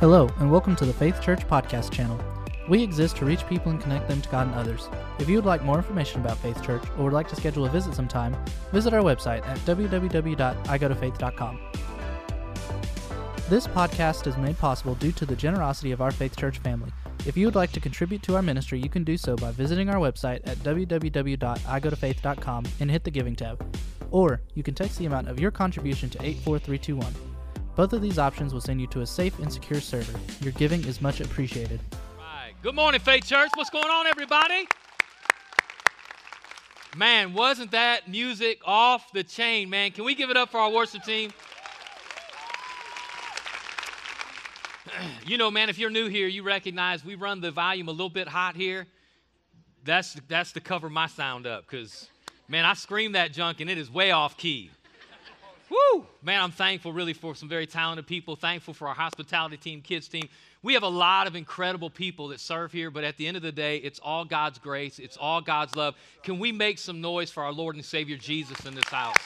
Hello, and welcome to the Faith Church Podcast channel. We exist to reach people and connect them to God and others. If you would like more information about Faith Church or would like to schedule a visit sometime, visit our website at www.igotofaith.com. This podcast is made possible due to the generosity of our Faith Church family. If you would like to contribute to our ministry, you can do so by visiting our website at www.igotofaith.com and hit the Giving tab. Or you can text the amount of your contribution to 84321. Both of these options will send you to a safe and secure server. Your giving is much appreciated. Right. Good morning, Faith Church. What's going on, everybody? Man, wasn't that music off the chain, man? Can we give it up for our worship team? you know, man, if you're new here, you recognize we run the volume a little bit hot here. That's that's to cover my sound up, because man, I scream that junk and it is way off key. Woo! Man, I'm thankful really for some very talented people. Thankful for our hospitality team, kids team. We have a lot of incredible people that serve here, but at the end of the day, it's all God's grace, it's all God's love. Can we make some noise for our Lord and Savior Jesus in this house?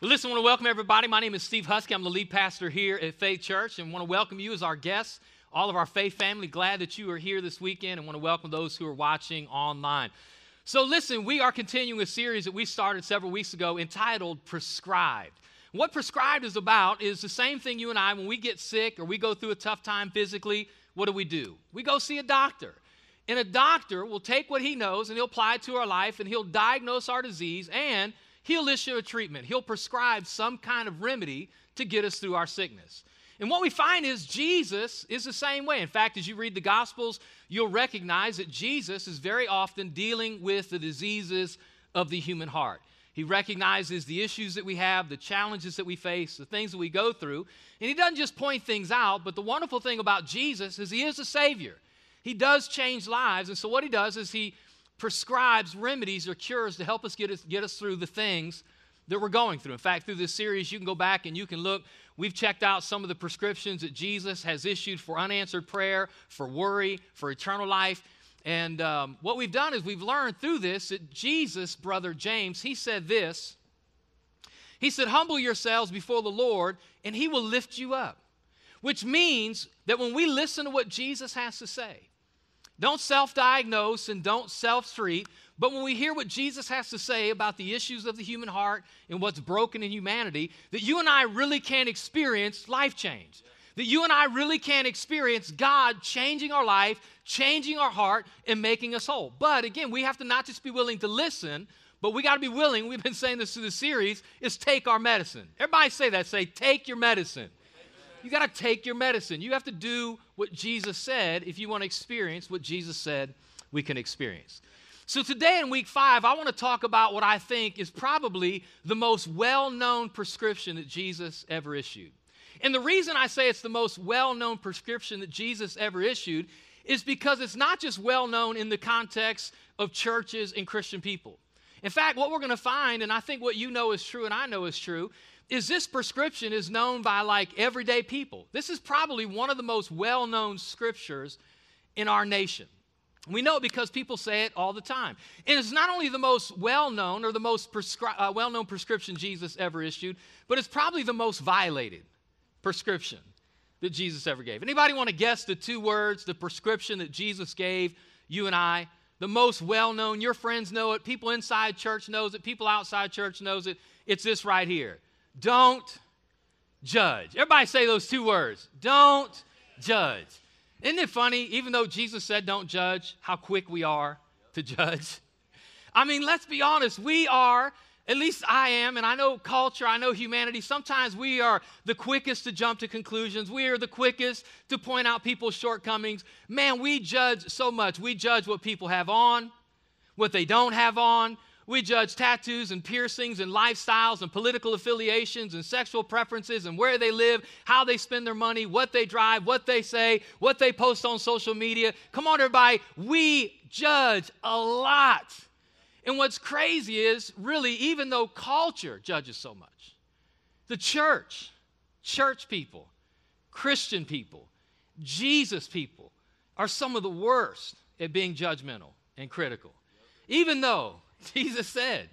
Listen, I want to welcome everybody. My name is Steve Husky. I'm the lead pastor here at Faith Church and want to welcome you as our guests, all of our faith family. Glad that you are here this weekend and want to welcome those who are watching online. So, listen, we are continuing a series that we started several weeks ago entitled Prescribed. What prescribed is about is the same thing you and I, when we get sick or we go through a tough time physically, what do we do? We go see a doctor. And a doctor will take what he knows and he'll apply it to our life and he'll diagnose our disease and he'll issue a treatment. He'll prescribe some kind of remedy to get us through our sickness. And what we find is Jesus is the same way. In fact, as you read the Gospels, you'll recognize that Jesus is very often dealing with the diseases of the human heart. He recognizes the issues that we have, the challenges that we face, the things that we go through. And he doesn't just point things out, but the wonderful thing about Jesus is he is a Savior. He does change lives. And so what he does is he prescribes remedies or cures to help us get us, get us through the things that we're going through. In fact, through this series, you can go back and you can look. We've checked out some of the prescriptions that Jesus has issued for unanswered prayer, for worry, for eternal life. And um, what we've done is we've learned through this that Jesus, brother James, he said this. He said, Humble yourselves before the Lord, and he will lift you up. Which means that when we listen to what Jesus has to say, don't self diagnose and don't self treat, but when we hear what Jesus has to say about the issues of the human heart and what's broken in humanity, that you and I really can't experience life change. That you and I really can't experience God changing our life, changing our heart, and making us whole. But again, we have to not just be willing to listen, but we got to be willing, we've been saying this through the series, is take our medicine. Everybody say that. Say, take your medicine. You got to take your medicine. You have to do what Jesus said if you want to experience what Jesus said we can experience. So, today in week five, I want to talk about what I think is probably the most well known prescription that Jesus ever issued. And the reason I say it's the most well known prescription that Jesus ever issued is because it's not just well known in the context of churches and Christian people. In fact, what we're going to find, and I think what you know is true and I know is true, is this prescription is known by like everyday people. This is probably one of the most well known scriptures in our nation. We know it because people say it all the time. And it's not only the most well known or the most prescri- uh, well known prescription Jesus ever issued, but it's probably the most violated prescription that Jesus ever gave. Anybody want to guess the two words, the prescription that Jesus gave you and I? The most well known, your friends know it, people inside church knows it, people outside church knows it. It's this right here. Don't judge. Everybody say those two words. Don't judge. Isn't it funny, even though Jesus said don't judge, how quick we are to judge? I mean, let's be honest, we are, at least I am, and I know culture, I know humanity, sometimes we are the quickest to jump to conclusions. We are the quickest to point out people's shortcomings. Man, we judge so much. We judge what people have on, what they don't have on. We judge tattoos and piercings and lifestyles and political affiliations and sexual preferences and where they live, how they spend their money, what they drive, what they say, what they post on social media. Come on, everybody. We judge a lot. And what's crazy is, really, even though culture judges so much, the church, church people, Christian people, Jesus people are some of the worst at being judgmental and critical. Even though Jesus said,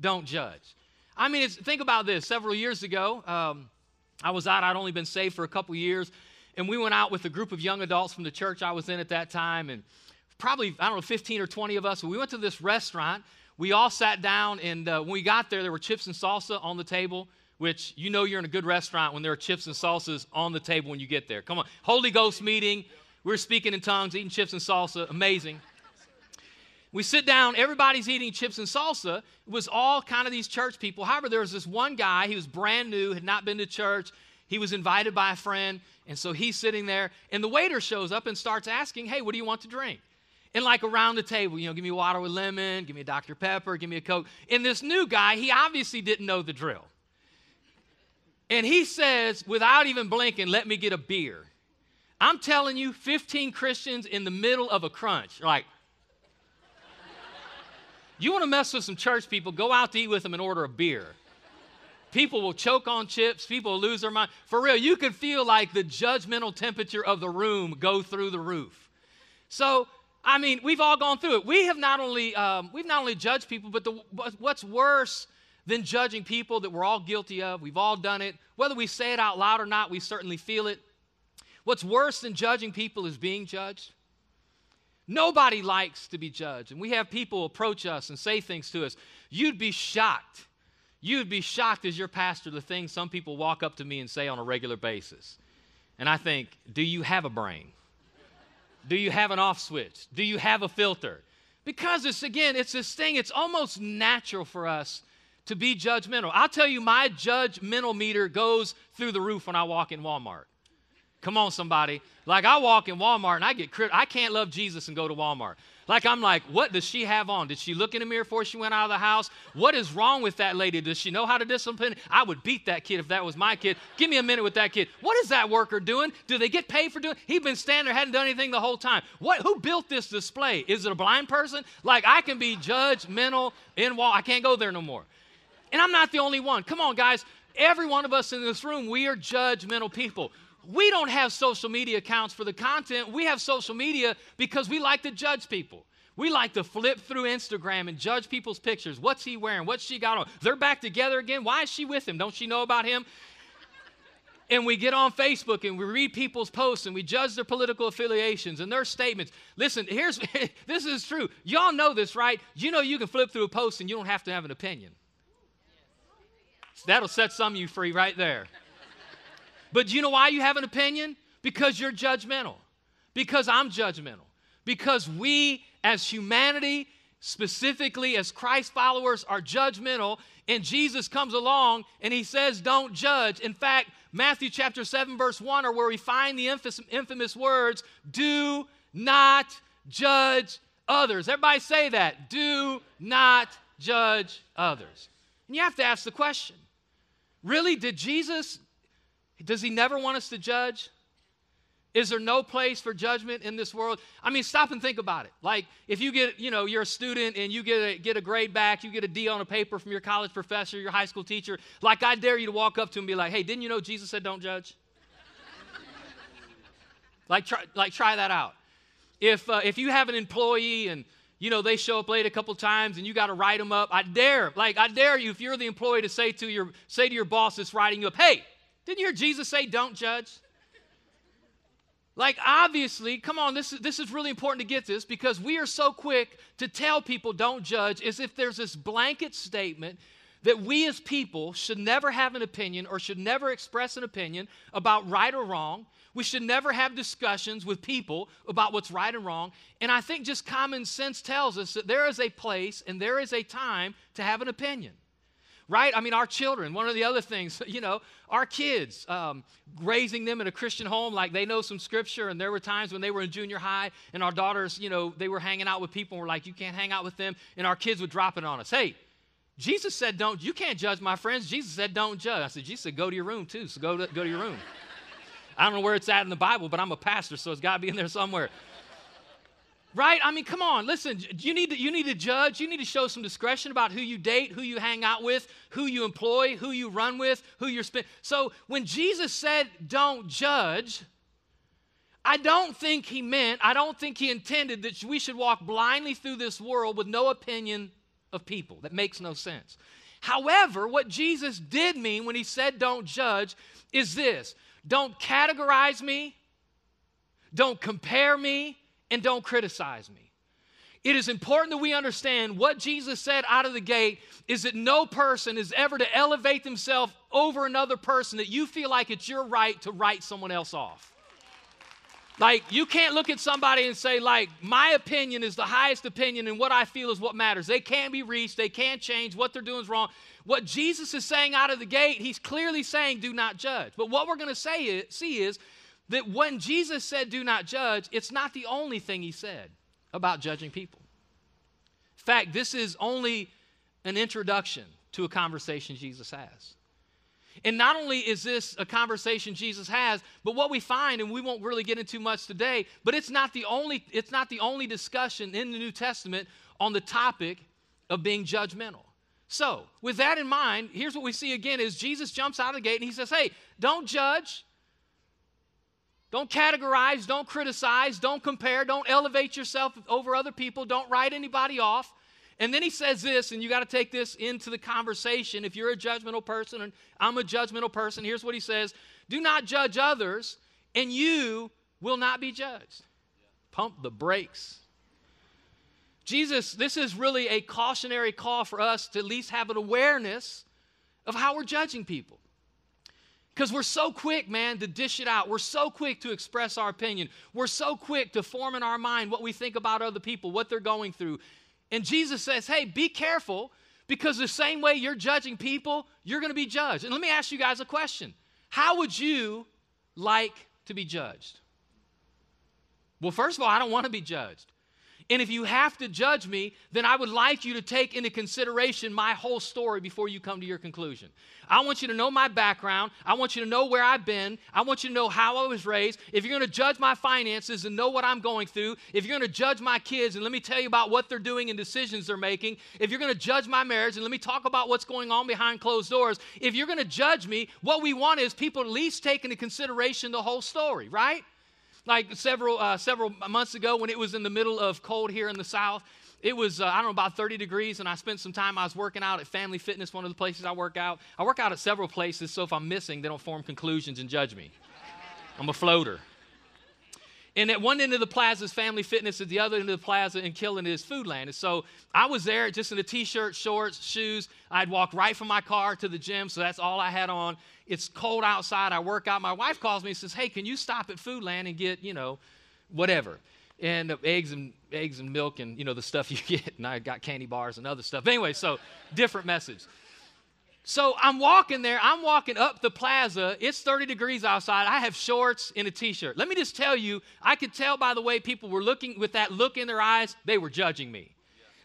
don't judge. I mean, think about this. Several years ago, um, I was out, I'd only been saved for a couple years, and we went out with a group of young adults from the church I was in at that time, and probably, I don't know, 15 or 20 of us. We went to this restaurant. We all sat down, and uh, when we got there, there were chips and salsa on the table, which you know you're in a good restaurant when there are chips and salsas on the table when you get there. Come on. Holy Ghost meeting. We we're speaking in tongues, eating chips and salsa. Amazing. We sit down, everybody's eating chips and salsa. It was all kind of these church people. However, there was this one guy, he was brand new, had not been to church. He was invited by a friend, and so he's sitting there, and the waiter shows up and starts asking, Hey, what do you want to drink? And like around the table, you know, give me water with lemon, give me a Dr. Pepper, give me a Coke. And this new guy, he obviously didn't know the drill. And he says, without even blinking, let me get a beer. I'm telling you, 15 Christians in the middle of a crunch. Like, you want to mess with some church people, go out to eat with them and order a beer. People will choke on chips, people will lose their mind. For real, you can feel like the judgmental temperature of the room go through the roof. So, I mean, we've all gone through it. We have not only um, we've not only judged people, but the, what's worse than judging people that we're all guilty of? We've all done it. Whether we say it out loud or not, we certainly feel it. What's worse than judging people is being judged. Nobody likes to be judged. And we have people approach us and say things to us. You'd be shocked. You'd be shocked as your pastor the things some people walk up to me and say on a regular basis. And I think, do you have a brain? Do you have an off switch? Do you have a filter? Because it's, again, it's this thing, it's almost natural for us to be judgmental. I'll tell you, my judgmental meter goes through the roof when I walk in Walmart. Come on, somebody. Like I walk in Walmart and I get crit- I can't love Jesus and go to Walmart. Like I'm like, what does she have on? Did she look in the mirror before she went out of the house? What is wrong with that lady? Does she know how to discipline? I would beat that kid if that was my kid. Give me a minute with that kid. What is that worker doing? Do they get paid for doing? He's been standing there, hadn't done anything the whole time. What? Who built this display? Is it a blind person? Like I can be judgmental in wall. I can't go there no more. And I'm not the only one. Come on, guys. Every one of us in this room, we are judgmental people we don't have social media accounts for the content. We have social media because we like to judge people. We like to flip through Instagram and judge people's pictures. What's he wearing? What's she got on? They're back together again. Why is she with him? Don't she know about him? And we get on Facebook and we read people's posts and we judge their political affiliations and their statements. Listen, here's this is true. Y'all know this, right? You know you can flip through a post and you don't have to have an opinion. That'll set some of you free right there. But do you know why you have an opinion? Because you're judgmental. Because I'm judgmental. Because we, as humanity, specifically as Christ followers, are judgmental. And Jesus comes along and he says, Don't judge. In fact, Matthew chapter 7, verse 1 are where we find the infamous words, Do not judge others. Everybody say that. Do not judge others. And you have to ask the question really, did Jesus does he never want us to judge? Is there no place for judgment in this world? I mean, stop and think about it. Like, if you get, you know, you're a student and you get a, get a grade back, you get a D on a paper from your college professor, your high school teacher, like, I dare you to walk up to him and be like, hey, didn't you know Jesus said don't judge? like, try, like, try that out. If, uh, if you have an employee and, you know, they show up late a couple times and you got to write them up, I dare, like, I dare you, if you're the employee, to say to your, say to your boss that's writing you up, hey, didn't you hear Jesus say, don't judge? Like, obviously, come on, this is, this is really important to get this because we are so quick to tell people don't judge as if there's this blanket statement that we as people should never have an opinion or should never express an opinion about right or wrong. We should never have discussions with people about what's right and wrong. And I think just common sense tells us that there is a place and there is a time to have an opinion right? I mean, our children, one of the other things, you know, our kids, um, raising them in a Christian home, like they know some scripture. And there were times when they were in junior high and our daughters, you know, they were hanging out with people and we're like, you can't hang out with them. And our kids would drop it on us. Hey, Jesus said, don't, you can't judge my friends. Jesus said, don't judge. I said, Jesus said, go to your room too. So go to, go to your room. I don't know where it's at in the Bible, but I'm a pastor, so it's got to be in there somewhere. Right? I mean, come on, listen, you need, to, you need to judge. You need to show some discretion about who you date, who you hang out with, who you employ, who you run with, who you're. So when Jesus said, don't judge, I don't think he meant, I don't think he intended that we should walk blindly through this world with no opinion of people. That makes no sense. However, what Jesus did mean when he said don't judge is this don't categorize me, don't compare me, and don't criticize me. It is important that we understand what Jesus said out of the gate is that no person is ever to elevate themselves over another person that you feel like it's your right to write someone else off. Like, you can't look at somebody and say, like, my opinion is the highest opinion and what I feel is what matters. They can't be reached, they can't change, what they're doing is wrong. What Jesus is saying out of the gate, he's clearly saying, do not judge. But what we're going to say is, see is that when Jesus said, do not judge, it's not the only thing he said about judging people. In fact, this is only an introduction to a conversation Jesus has. And not only is this a conversation Jesus has, but what we find, and we won't really get into much today, but it's not the only, it's not the only discussion in the New Testament on the topic of being judgmental. So, with that in mind, here's what we see again is Jesus jumps out of the gate and he says, Hey, don't judge. Don't categorize, don't criticize, don't compare, don't elevate yourself over other people, don't write anybody off. And then he says this, and you got to take this into the conversation. If you're a judgmental person and I'm a judgmental person, here's what he says Do not judge others, and you will not be judged. Pump the brakes. Jesus, this is really a cautionary call for us to at least have an awareness of how we're judging people. Because we're so quick, man, to dish it out. We're so quick to express our opinion. We're so quick to form in our mind what we think about other people, what they're going through. And Jesus says, hey, be careful because the same way you're judging people, you're going to be judged. And let me ask you guys a question How would you like to be judged? Well, first of all, I don't want to be judged. And if you have to judge me, then I would like you to take into consideration my whole story before you come to your conclusion. I want you to know my background. I want you to know where I've been. I want you to know how I was raised. If you're going to judge my finances and know what I'm going through, if you're going to judge my kids and let me tell you about what they're doing and decisions they're making, if you're going to judge my marriage and let me talk about what's going on behind closed doors, if you're going to judge me, what we want is people at least take into consideration the whole story, right? Like several uh, several months ago when it was in the middle of cold here in the south. It was uh, I don't know about 30 degrees, and I spent some time. I was working out at Family Fitness, one of the places I work out. I work out at several places, so if I'm missing, they don't form conclusions and judge me. I'm a floater. And at one end of the plaza is Family Fitness, at the other end of the plaza in Killen is Foodland. And so I was there just in a t-shirt, shorts, shoes. I'd walk right from my car to the gym, so that's all I had on. It's cold outside. I work out. My wife calls me and says, "Hey, can you stop at Foodland and get, you know, whatever?" And uh, eggs and eggs and milk and you know the stuff you get. And I got candy bars and other stuff. Anyway, so different message. So I'm walking there. I'm walking up the plaza. It's 30 degrees outside. I have shorts and a t-shirt. Let me just tell you, I could tell by the way people were looking with that look in their eyes, they were judging me.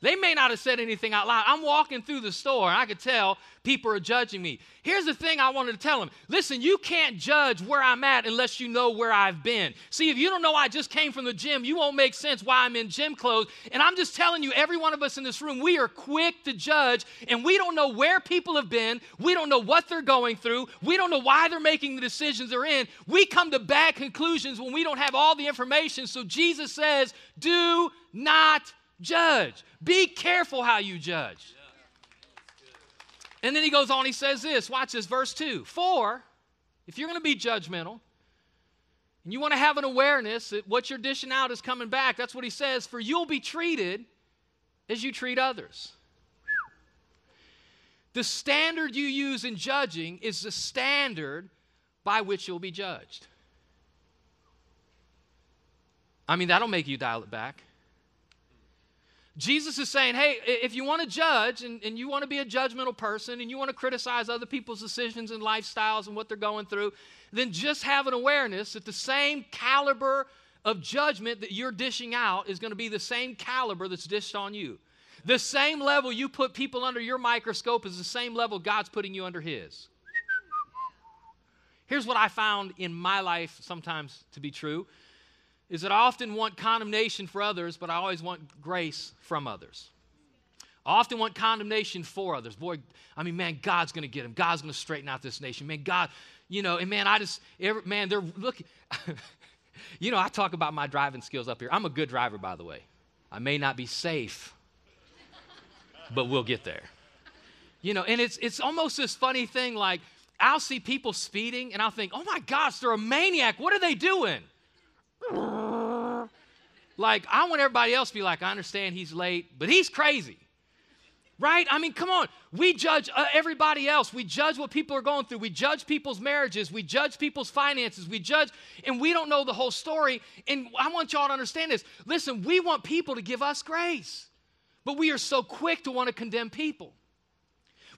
They may not have said anything out loud. I'm walking through the store and I could tell people are judging me. Here's the thing I wanted to tell them listen, you can't judge where I'm at unless you know where I've been. See, if you don't know I just came from the gym, you won't make sense why I'm in gym clothes. And I'm just telling you, every one of us in this room, we are quick to judge and we don't know where people have been. We don't know what they're going through. We don't know why they're making the decisions they're in. We come to bad conclusions when we don't have all the information. So Jesus says, do not judge. Be careful how you judge. And then he goes on, he says this watch this, verse 2. For, if you're going to be judgmental, and you want to have an awareness that what you're dishing out is coming back, that's what he says, for you'll be treated as you treat others. The standard you use in judging is the standard by which you'll be judged. I mean, that'll make you dial it back. Jesus is saying, hey, if you want to judge and, and you want to be a judgmental person and you want to criticize other people's decisions and lifestyles and what they're going through, then just have an awareness that the same caliber of judgment that you're dishing out is going to be the same caliber that's dished on you. The same level you put people under your microscope is the same level God's putting you under His. Here's what I found in my life sometimes to be true is that I often want condemnation for others, but I always want grace from others. I often want condemnation for others. Boy, I mean, man, God's going to get them. God's going to straighten out this nation. Man, God, you know, and man, I just, every, man, they're looking. you know, I talk about my driving skills up here. I'm a good driver, by the way. I may not be safe, but we'll get there. You know, and it's it's almost this funny thing like I'll see people speeding and I'll think, oh my gosh, they're a maniac. What are they doing? Like, I want everybody else to be like, I understand he's late, but he's crazy. Right? I mean, come on. We judge uh, everybody else. We judge what people are going through. We judge people's marriages. We judge people's finances. We judge, and we don't know the whole story. And I want y'all to understand this. Listen, we want people to give us grace, but we are so quick to want to condemn people.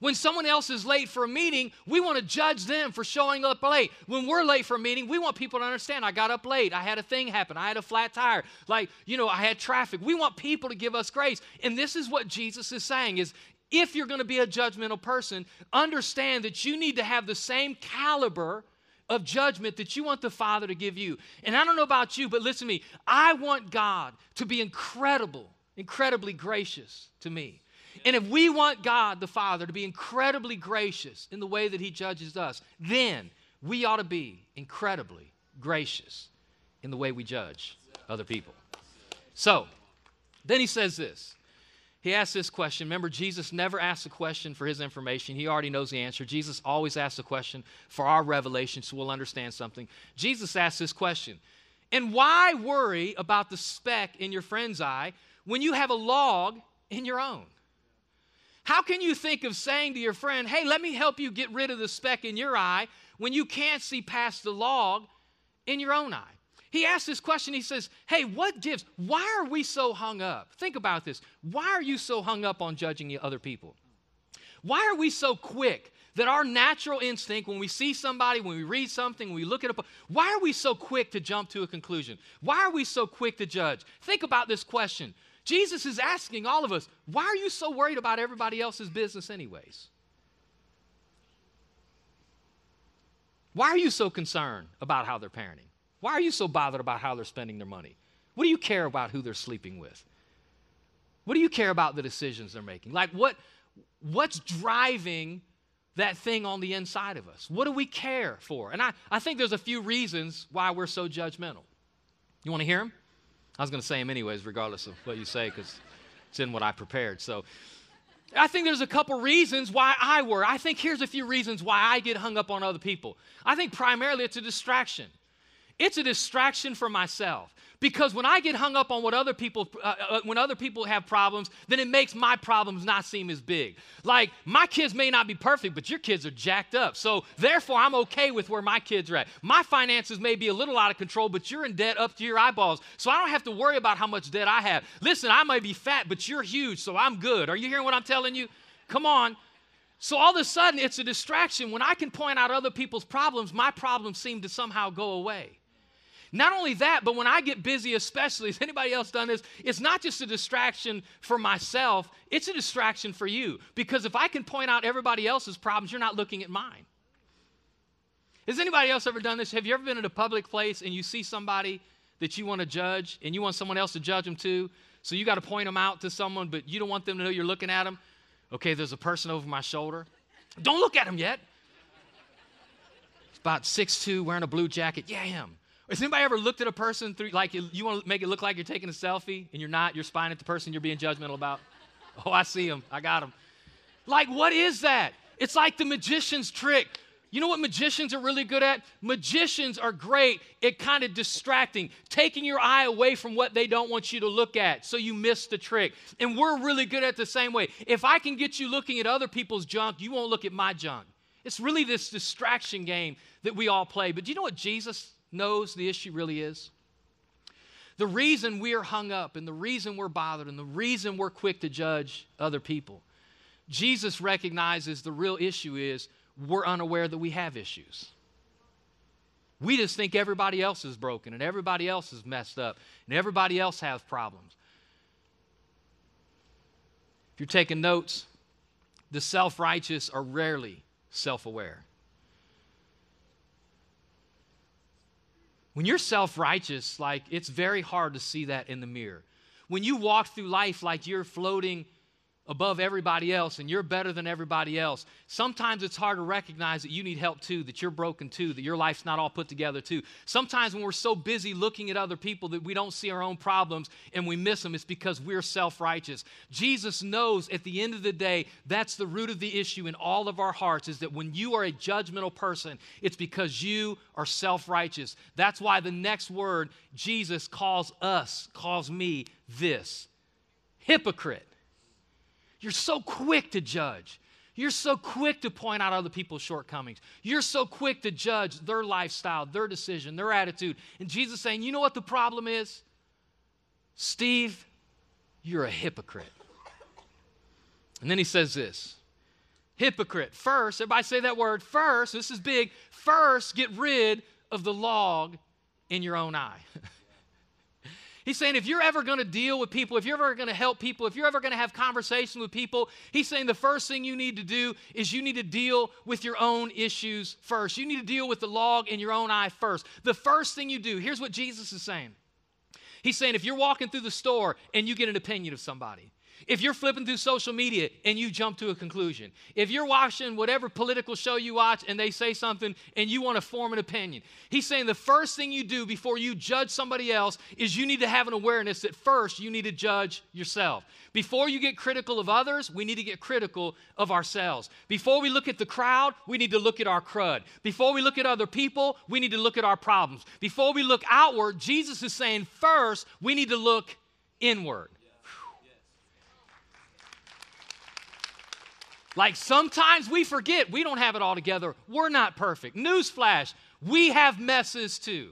When someone else is late for a meeting, we want to judge them for showing up late. When we're late for a meeting, we want people to understand I got up late. I had a thing happen. I had a flat tire. Like, you know, I had traffic. We want people to give us grace. And this is what Jesus is saying is if you're going to be a judgmental person, understand that you need to have the same caliber of judgment that you want the Father to give you. And I don't know about you, but listen to me. I want God to be incredible, incredibly gracious to me. And if we want God the Father to be incredibly gracious in the way that He judges us, then we ought to be incredibly gracious in the way we judge other people. So, then he says this. He asks this question. Remember, Jesus never asks a question for his information. He already knows the answer. Jesus always asks a question for our revelation so we'll understand something. Jesus asks this question And why worry about the speck in your friend's eye when you have a log in your own? How can you think of saying to your friend, hey, let me help you get rid of the speck in your eye when you can't see past the log in your own eye? He asks this question. He says, Hey, what gives? Why are we so hung up? Think about this. Why are you so hung up on judging other people? Why are we so quick that our natural instinct, when we see somebody, when we read something, when we look at a, book, why are we so quick to jump to a conclusion? Why are we so quick to judge? Think about this question Jesus is asking all of us, why are you so worried about everybody else's business, anyways? Why are you so concerned about how they're parenting? Why are you so bothered about how they're spending their money? What do you care about who they're sleeping with? What do you care about the decisions they're making? Like what what's driving that thing on the inside of us? What do we care for? And I, I think there's a few reasons why we're so judgmental. You want to hear them? I was going to say them anyways, regardless of what you say, because it's in what I prepared. So I think there's a couple reasons why I worry. I think here's a few reasons why I get hung up on other people. I think primarily it's a distraction. It's a distraction for myself. Because when I get hung up on what other people, uh, uh, when other people have problems, then it makes my problems not seem as big. Like my kids may not be perfect, but your kids are jacked up. So therefore, I'm okay with where my kids are at. My finances may be a little out of control, but you're in debt up to your eyeballs. So I don't have to worry about how much debt I have. Listen, I might be fat, but you're huge, so I'm good. Are you hearing what I'm telling you? Come on. So all of a sudden, it's a distraction. When I can point out other people's problems, my problems seem to somehow go away. Not only that, but when I get busy, especially, has anybody else done this? It's not just a distraction for myself, it's a distraction for you. Because if I can point out everybody else's problems, you're not looking at mine. Has anybody else ever done this? Have you ever been in a public place and you see somebody that you want to judge and you want someone else to judge them too? So you got to point them out to someone, but you don't want them to know you're looking at them? Okay, there's a person over my shoulder. Don't look at him yet. It's about 6'2, wearing a blue jacket. Yeah, him. Has anybody ever looked at a person through, like you want to make it look like you're taking a selfie and you're not? You're spying at the person you're being judgmental about. Oh, I see him. I got him. Like, what is that? It's like the magician's trick. You know what magicians are really good at? Magicians are great at kind of distracting, taking your eye away from what they don't want you to look at so you miss the trick. And we're really good at the same way. If I can get you looking at other people's junk, you won't look at my junk. It's really this distraction game that we all play. But do you know what Jesus knows the issue really is? The reason we are hung up and the reason we're bothered and the reason we're quick to judge other people, Jesus recognizes the real issue is we're unaware that we have issues. We just think everybody else is broken and everybody else is messed up and everybody else has problems. If you're taking notes, the self righteous are rarely self aware. When you're self righteous, like it's very hard to see that in the mirror. When you walk through life like you're floating above everybody else and you're better than everybody else, sometimes it's hard to recognize that you need help too, that you're broken too, that your life's not all put together too. Sometimes when we're so busy looking at other people that we don't see our own problems and we miss them, it's because we're self righteous. Jesus knows at the end of the day, that's the root of the issue in all of our hearts is that when you are a judgmental person, it's because you are self righteous. That's why the next word Jesus calls us, calls me this hypocrite. You're so quick to judge. You're so quick to point out other people's shortcomings. You're so quick to judge their lifestyle, their decision, their attitude. And Jesus saying, You know what the problem is? Steve, you're a hypocrite. And then he says this hypocrite. First, everybody say that word. First, this is big. First, get rid of the log in your own eye. He's saying if you're ever going to deal with people, if you're ever going to help people, if you're ever going to have conversation with people, he's saying the first thing you need to do is you need to deal with your own issues first. You need to deal with the log in your own eye first. The first thing you do, here's what Jesus is saying. He's saying if you're walking through the store and you get an opinion of somebody, if you're flipping through social media and you jump to a conclusion, if you're watching whatever political show you watch and they say something and you want to form an opinion, he's saying the first thing you do before you judge somebody else is you need to have an awareness that first you need to judge yourself. Before you get critical of others, we need to get critical of ourselves. Before we look at the crowd, we need to look at our crud. Before we look at other people, we need to look at our problems. Before we look outward, Jesus is saying first we need to look inward. Like sometimes we forget we don't have it all together. We're not perfect. Newsflash, we have messes too.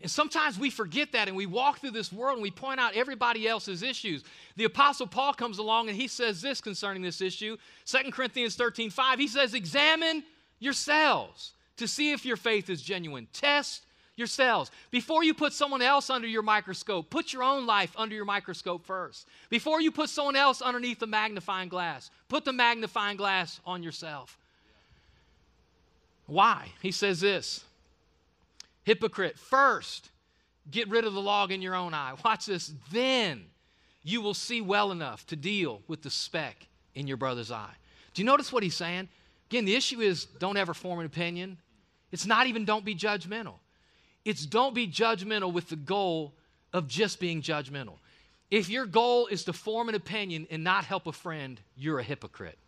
And sometimes we forget that and we walk through this world and we point out everybody else's issues. The Apostle Paul comes along and he says this concerning this issue 2 Corinthians 13 5. He says, Examine yourselves to see if your faith is genuine. Test yourselves. Before you put someone else under your microscope, put your own life under your microscope first. Before you put someone else underneath the magnifying glass, put the magnifying glass on yourself. Why? He says this Hypocrite, first, get rid of the log in your own eye. Watch this. Then you will see well enough to deal with the speck in your brother's eye. Do you notice what he's saying? Again, the issue is don't ever form an opinion. It's not even don't be judgmental. It's don't be judgmental with the goal of just being judgmental. If your goal is to form an opinion and not help a friend, you're a hypocrite.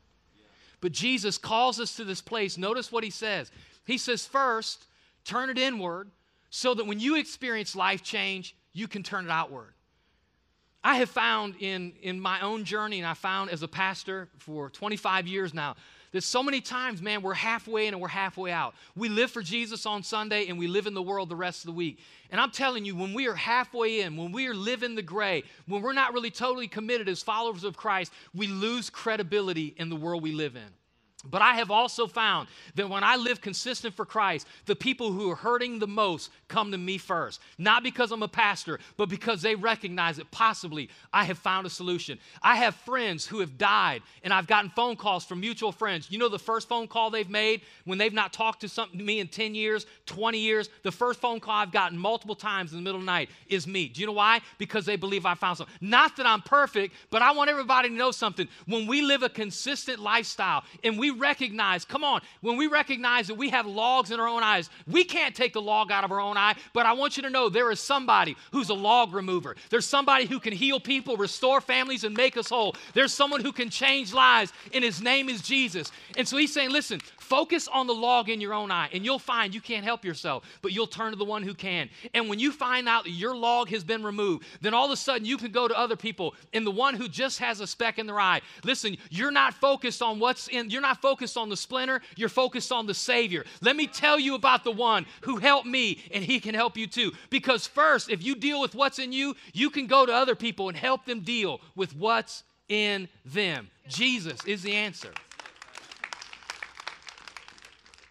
But Jesus calls us to this place. Notice what he says. He says, first, turn it inward so that when you experience life change, you can turn it outward. I have found in, in my own journey, and I found as a pastor for 25 years now, that so many times, man, we're halfway in and we're halfway out. We live for Jesus on Sunday and we live in the world the rest of the week. And I'm telling you, when we are halfway in, when we are living the gray, when we're not really totally committed as followers of Christ, we lose credibility in the world we live in. But I have also found that when I live consistent for Christ, the people who are hurting the most come to me first. Not because I'm a pastor, but because they recognize that possibly I have found a solution. I have friends who have died, and I've gotten phone calls from mutual friends. You know the first phone call they've made when they've not talked to, some, to me in 10 years, 20 years? The first phone call I've gotten multiple times in the middle of the night is me. Do you know why? Because they believe I found something. Not that I'm perfect, but I want everybody to know something. When we live a consistent lifestyle and we recognize, come on, when we recognize that we have logs in our own eyes, we can't take the log out of our own eye, but I want you to know there is somebody who's a log remover. There's somebody who can heal people, restore families, and make us whole. There's someone who can change lives, and his name is Jesus. And so he's saying, listen, focus on the log in your own eye, and you'll find you can't help yourself, but you'll turn to the one who can. And when you find out that your log has been removed, then all of a sudden you can go to other people, and the one who just has a speck in their eye, listen, you're not focused on what's in, you're not focused on the splinter, you're focused on the Savior. Let me tell you about the one who helped me, and he can help you too. Because first, if you deal with what's in you, you can go to other people and help them deal with what's in them. Jesus is the answer.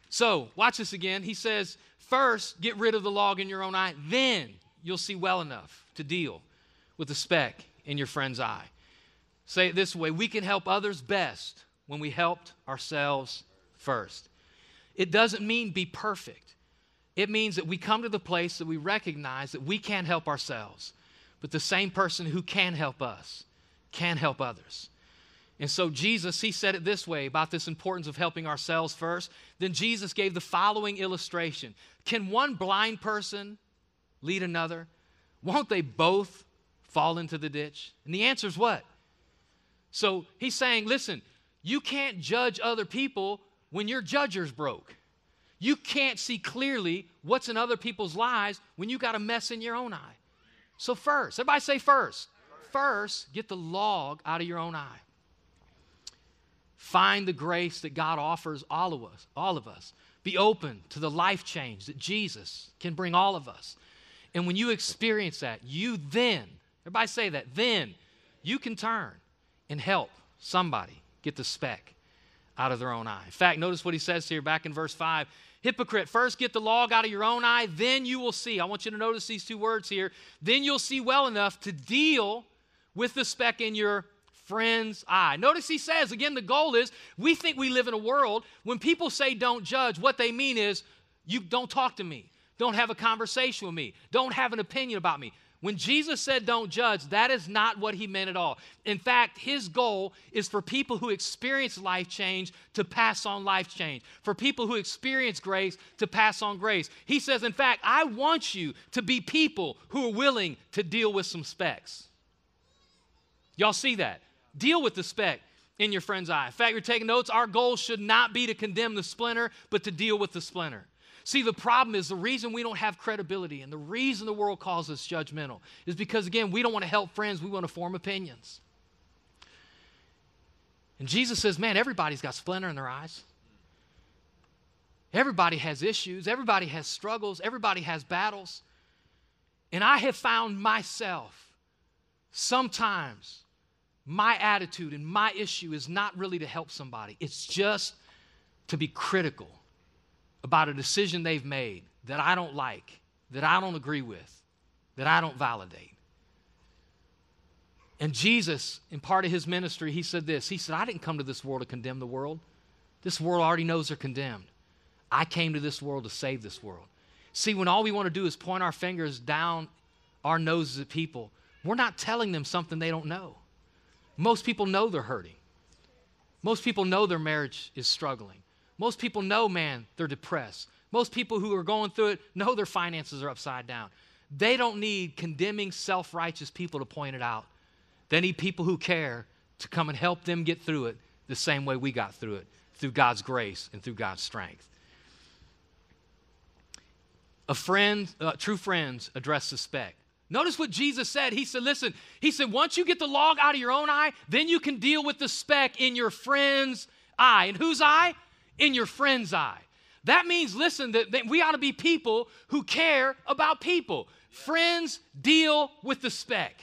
So, watch this again. He says, First, get rid of the log in your own eye, then you'll see well enough to deal with the speck in your friend's eye. Say it this way we can help others best when we helped ourselves first. It doesn't mean be perfect, it means that we come to the place that we recognize that we can't help ourselves, but the same person who can help us can help others. And so Jesus, he said it this way about this importance of helping ourselves first. Then Jesus gave the following illustration Can one blind person lead another? Won't they both fall into the ditch? And the answer is what? So he's saying, listen, you can't judge other people when your judger's broke. You can't see clearly what's in other people's lives when you got a mess in your own eye. So, first, everybody say first. First, get the log out of your own eye. Find the grace that God offers all of us, all of us. Be open to the life change that Jesus can bring all of us. And when you experience that, you then, everybody say that, then you can turn and help somebody get the speck out of their own eye. In fact, notice what he says here back in verse 5. Hypocrite, first get the log out of your own eye, then you will see. I want you to notice these two words here. Then you'll see well enough to deal with the speck in your friend's eye. Notice he says, again, the goal is we think we live in a world when people say don't judge, what they mean is you don't talk to me, don't have a conversation with me, don't have an opinion about me. When Jesus said don't judge, that is not what he meant at all. In fact, his goal is for people who experience life change to pass on life change, for people who experience grace to pass on grace. He says, in fact, I want you to be people who are willing to deal with some specks. Y'all see that? Deal with the speck in your friend's eye. In fact, you're taking notes. Our goal should not be to condemn the splinter, but to deal with the splinter. See, the problem is the reason we don't have credibility and the reason the world calls us judgmental is because, again, we don't want to help friends, we want to form opinions. And Jesus says, man, everybody's got splinter in their eyes. Everybody has issues, everybody has struggles, everybody has battles. And I have found myself sometimes my attitude and my issue is not really to help somebody, it's just to be critical about a decision they've made that I don't like, that I don't agree with, that I don't validate. And Jesus, in part of his ministry, he said this He said, I didn't come to this world to condemn the world. This world already knows they're condemned. I came to this world to save this world. See, when all we want to do is point our fingers down our noses at people, we're not telling them something they don't know. Most people know they're hurting. Most people know their marriage is struggling. Most people know, man, they're depressed. Most people who are going through it know their finances are upside down. They don't need condemning, self righteous people to point it out. They need people who care to come and help them get through it the same way we got through it, through God's grace and through God's strength. A friend, uh, true friends address the suspect. Notice what Jesus said. He said, Listen, he said, once you get the log out of your own eye, then you can deal with the speck in your friend's eye. And whose eye? In your friend's eye. That means, listen, that, that we ought to be people who care about people. Friends deal with the speck.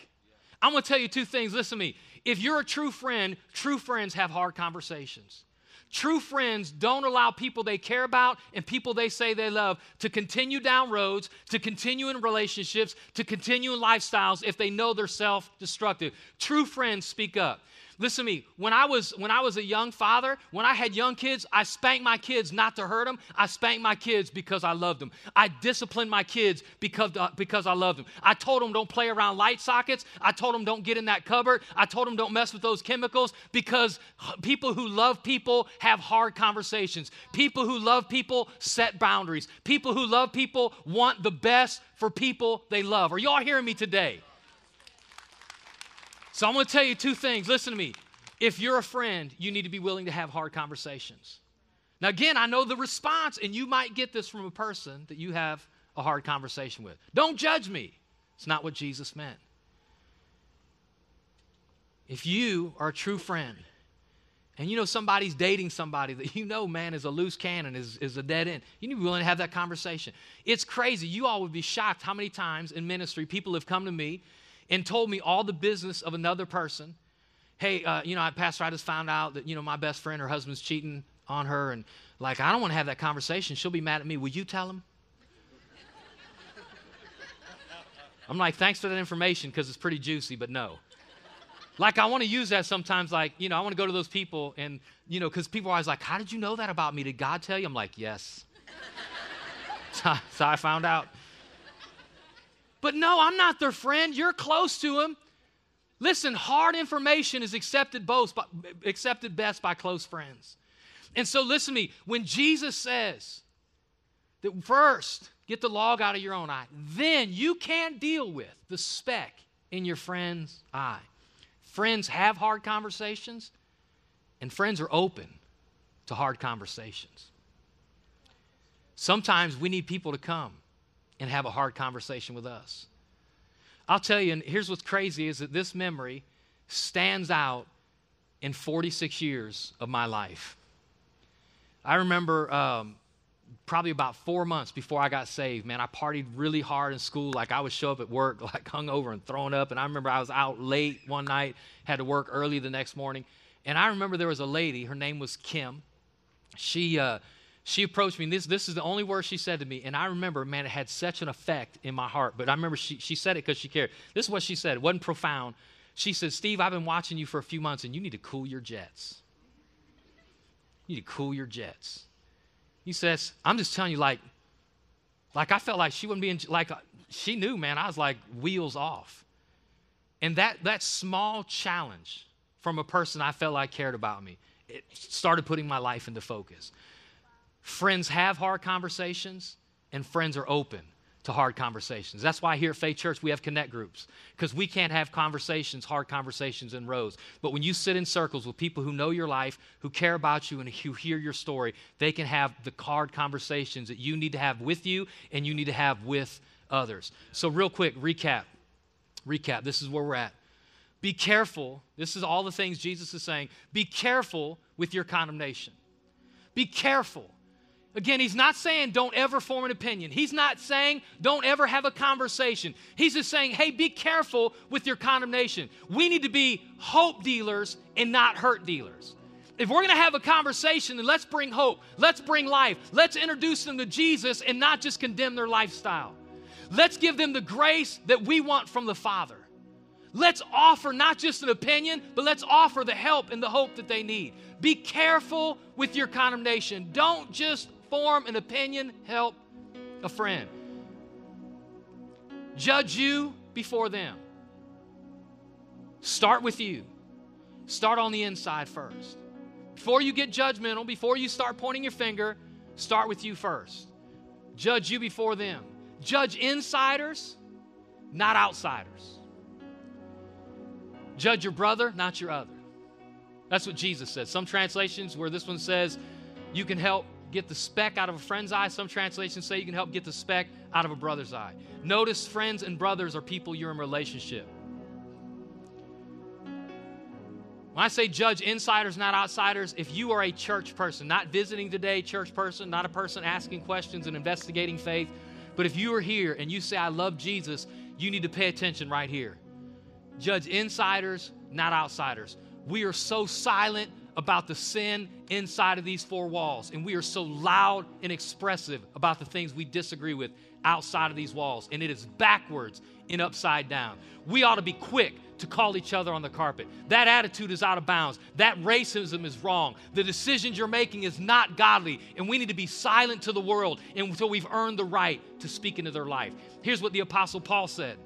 I'm going to tell you two things. Listen to me. If you're a true friend, true friends have hard conversations. True friends don't allow people they care about and people they say they love to continue down roads, to continue in relationships, to continue in lifestyles if they know they're self destructive. True friends speak up. Listen to me. When I was when I was a young father, when I had young kids, I spanked my kids not to hurt them. I spanked my kids because I loved them. I disciplined my kids because uh, because I loved them. I told them don't play around light sockets. I told them don't get in that cupboard. I told them don't mess with those chemicals because people who love people have hard conversations. People who love people set boundaries. People who love people want the best for people they love. Are y'all hearing me today? So I'm going to tell you two things. Listen to me. If you're a friend, you need to be willing to have hard conversations. Now, again, I know the response, and you might get this from a person that you have a hard conversation with. Don't judge me. It's not what Jesus meant. If you are a true friend, and you know somebody's dating somebody that you know, man, is a loose cannon, is, is a dead end, you need to be willing to have that conversation. It's crazy. You all would be shocked how many times in ministry people have come to me and told me all the business of another person. Hey, uh, you know, Pastor, I just found out that, you know, my best friend, her husband's cheating on her. And like, I don't want to have that conversation. She'll be mad at me. Will you tell him? I'm like, thanks for that information because it's pretty juicy, but no. Like, I want to use that sometimes, like, you know, I want to go to those people and, you know, because people are always like, how did you know that about me? Did God tell you? I'm like, yes. so, so I found out. But no, I'm not their friend. You're close to them. Listen, hard information is accepted, both, accepted best by close friends. And so, listen to me. When Jesus says that first, get the log out of your own eye, then you can deal with the speck in your friend's eye. Friends have hard conversations, and friends are open to hard conversations. Sometimes we need people to come and have a hard conversation with us. I'll tell you, and here's what's crazy is that this memory stands out in 46 years of my life. I remember um, probably about four months before I got saved, man, I partied really hard in school. Like I would show up at work, like hungover and thrown up. And I remember I was out late one night, had to work early the next morning. And I remember there was a lady, her name was Kim. She, uh, she approached me, this, this is the only word she said to me. And I remember, man, it had such an effect in my heart. But I remember she, she said it because she cared. This is what she said. It wasn't profound. She said, Steve, I've been watching you for a few months, and you need to cool your jets. You need to cool your jets. He says, I'm just telling you, like, like I felt like she wouldn't be in, like, uh, she knew, man, I was like wheels off. And that, that small challenge from a person I felt like cared about me, it started putting my life into focus. Friends have hard conversations, and friends are open to hard conversations. That's why here at Faith Church we have connect groups because we can't have conversations, hard conversations in rows. But when you sit in circles with people who know your life, who care about you, and who hear your story, they can have the hard conversations that you need to have with you and you need to have with others. So, real quick, recap. Recap. This is where we're at. Be careful. This is all the things Jesus is saying. Be careful with your condemnation. Be careful Again, he's not saying don't ever form an opinion. He's not saying don't ever have a conversation. He's just saying, hey, be careful with your condemnation. We need to be hope dealers and not hurt dealers. If we're going to have a conversation, then let's bring hope. Let's bring life. Let's introduce them to Jesus and not just condemn their lifestyle. Let's give them the grace that we want from the Father. Let's offer not just an opinion, but let's offer the help and the hope that they need. Be careful with your condemnation. Don't just form an opinion, help a friend. Judge you before them. Start with you. Start on the inside first. Before you get judgmental, before you start pointing your finger, start with you first. Judge you before them. Judge insiders, not outsiders. Judge your brother, not your other. That's what Jesus said. Some translations where this one says you can help get the speck out of a friend's eye. Some translations say you can help get the speck out of a brother's eye. Notice friends and brothers are people you're in relationship. When I say judge insiders, not outsiders, if you are a church person, not visiting today, church person, not a person asking questions and investigating faith, but if you are here and you say, I love Jesus, you need to pay attention right here. Judge insiders, not outsiders. We are so silent about the sin inside of these four walls, and we are so loud and expressive about the things we disagree with outside of these walls, and it is backwards and upside down. We ought to be quick to call each other on the carpet. That attitude is out of bounds. That racism is wrong. The decisions you're making is not godly, and we need to be silent to the world until we've earned the right to speak into their life. Here's what the Apostle Paul said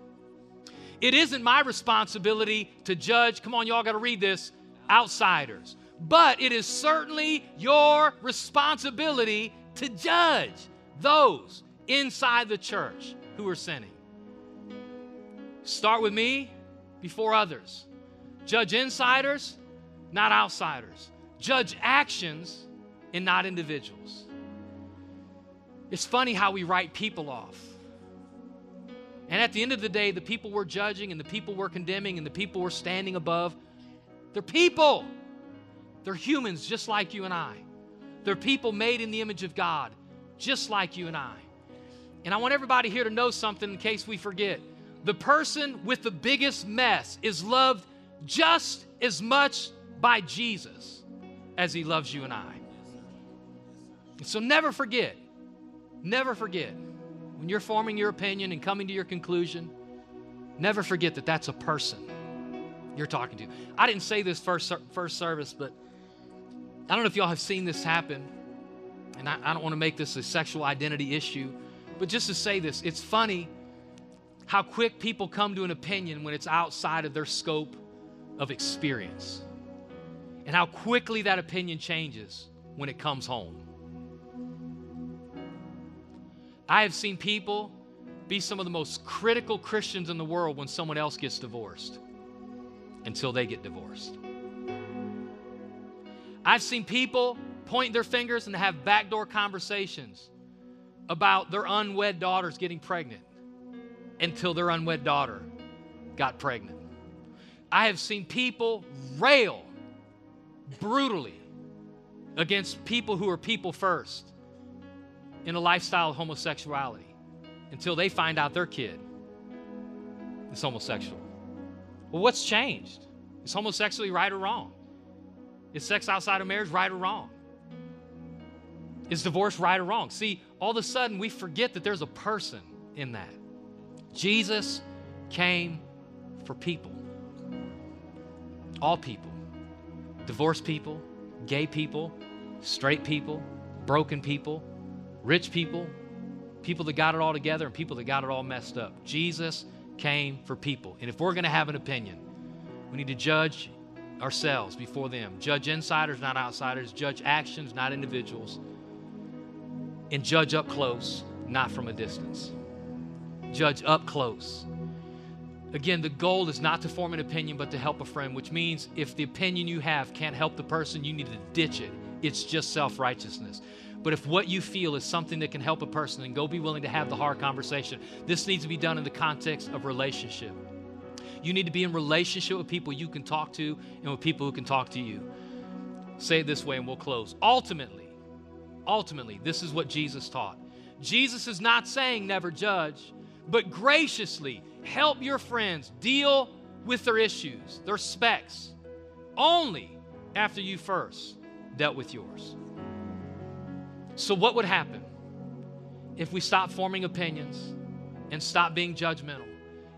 It isn't my responsibility to judge, come on, y'all got to read this, outsiders but it is certainly your responsibility to judge those inside the church who are sinning. Start with me before others. Judge insiders, not outsiders. Judge actions and not individuals. It's funny how we write people off. And at the end of the day, the people we're judging and the people we're condemning and the people we're standing above, they're people. They're humans just like you and I. They're people made in the image of God, just like you and I. And I want everybody here to know something in case we forget. The person with the biggest mess is loved just as much by Jesus as he loves you and I. so never forget, never forget, when you're forming your opinion and coming to your conclusion, never forget that that's a person you're talking to. I didn't say this first, first service, but I don't know if y'all have seen this happen, and I, I don't want to make this a sexual identity issue, but just to say this, it's funny how quick people come to an opinion when it's outside of their scope of experience, and how quickly that opinion changes when it comes home. I have seen people be some of the most critical Christians in the world when someone else gets divorced until they get divorced. I've seen people point their fingers and have backdoor conversations about their unwed daughters getting pregnant until their unwed daughter got pregnant. I have seen people rail brutally against people who are people first in a lifestyle of homosexuality until they find out their kid is homosexual. Well, what's changed? Is homosexuality right or wrong? Is sex outside of marriage right or wrong? Is divorce right or wrong? See, all of a sudden we forget that there's a person in that. Jesus came for people. All people. Divorced people, gay people, straight people, broken people, rich people, people that got it all together, and people that got it all messed up. Jesus came for people. And if we're going to have an opinion, we need to judge ourselves before them. Judge insiders, not outsiders. Judge actions, not individuals. And judge up close, not from a distance judge up close. Again, the goal is not to form an opinion, but to help a friend, which means if the opinion you have can't help the person, you need to ditch it. It's just self righteousness. But if what you feel is something that can help a person, then go be willing to have the hard conversation. This needs to be done in the context of relationship. You need to be in relationship with people you can talk to and with people who can talk to you. Say it this way and we'll close. Ultimately, ultimately, this is what Jesus taught. Jesus is not saying never judge but graciously help your friends deal with their issues, their specks, only after you first dealt with yours. So, what would happen if we stop forming opinions and stop being judgmental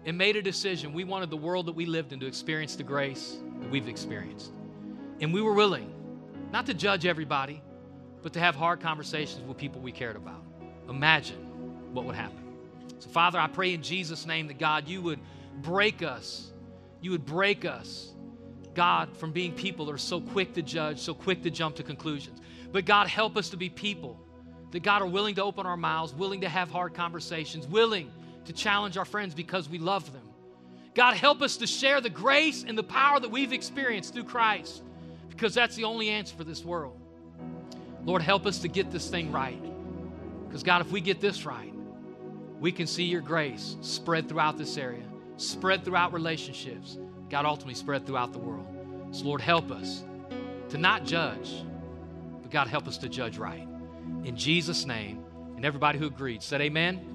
and made a decision? We wanted the world that we lived in to experience the grace that we've experienced. And we were willing not to judge everybody, but to have hard conversations with people we cared about. Imagine what would happen. So, Father, I pray in Jesus' name that God, you would break us. You would break us, God, from being people that are so quick to judge, so quick to jump to conclusions. But, God, help us to be people that, God, are willing to open our mouths, willing to have hard conversations, willing to challenge our friends because we love them. God, help us to share the grace and the power that we've experienced through Christ because that's the only answer for this world. Lord, help us to get this thing right. Because, God, if we get this right, we can see your grace spread throughout this area, spread throughout relationships, God, ultimately spread throughout the world. So, Lord, help us to not judge, but God, help us to judge right. In Jesus' name, and everybody who agreed said, Amen.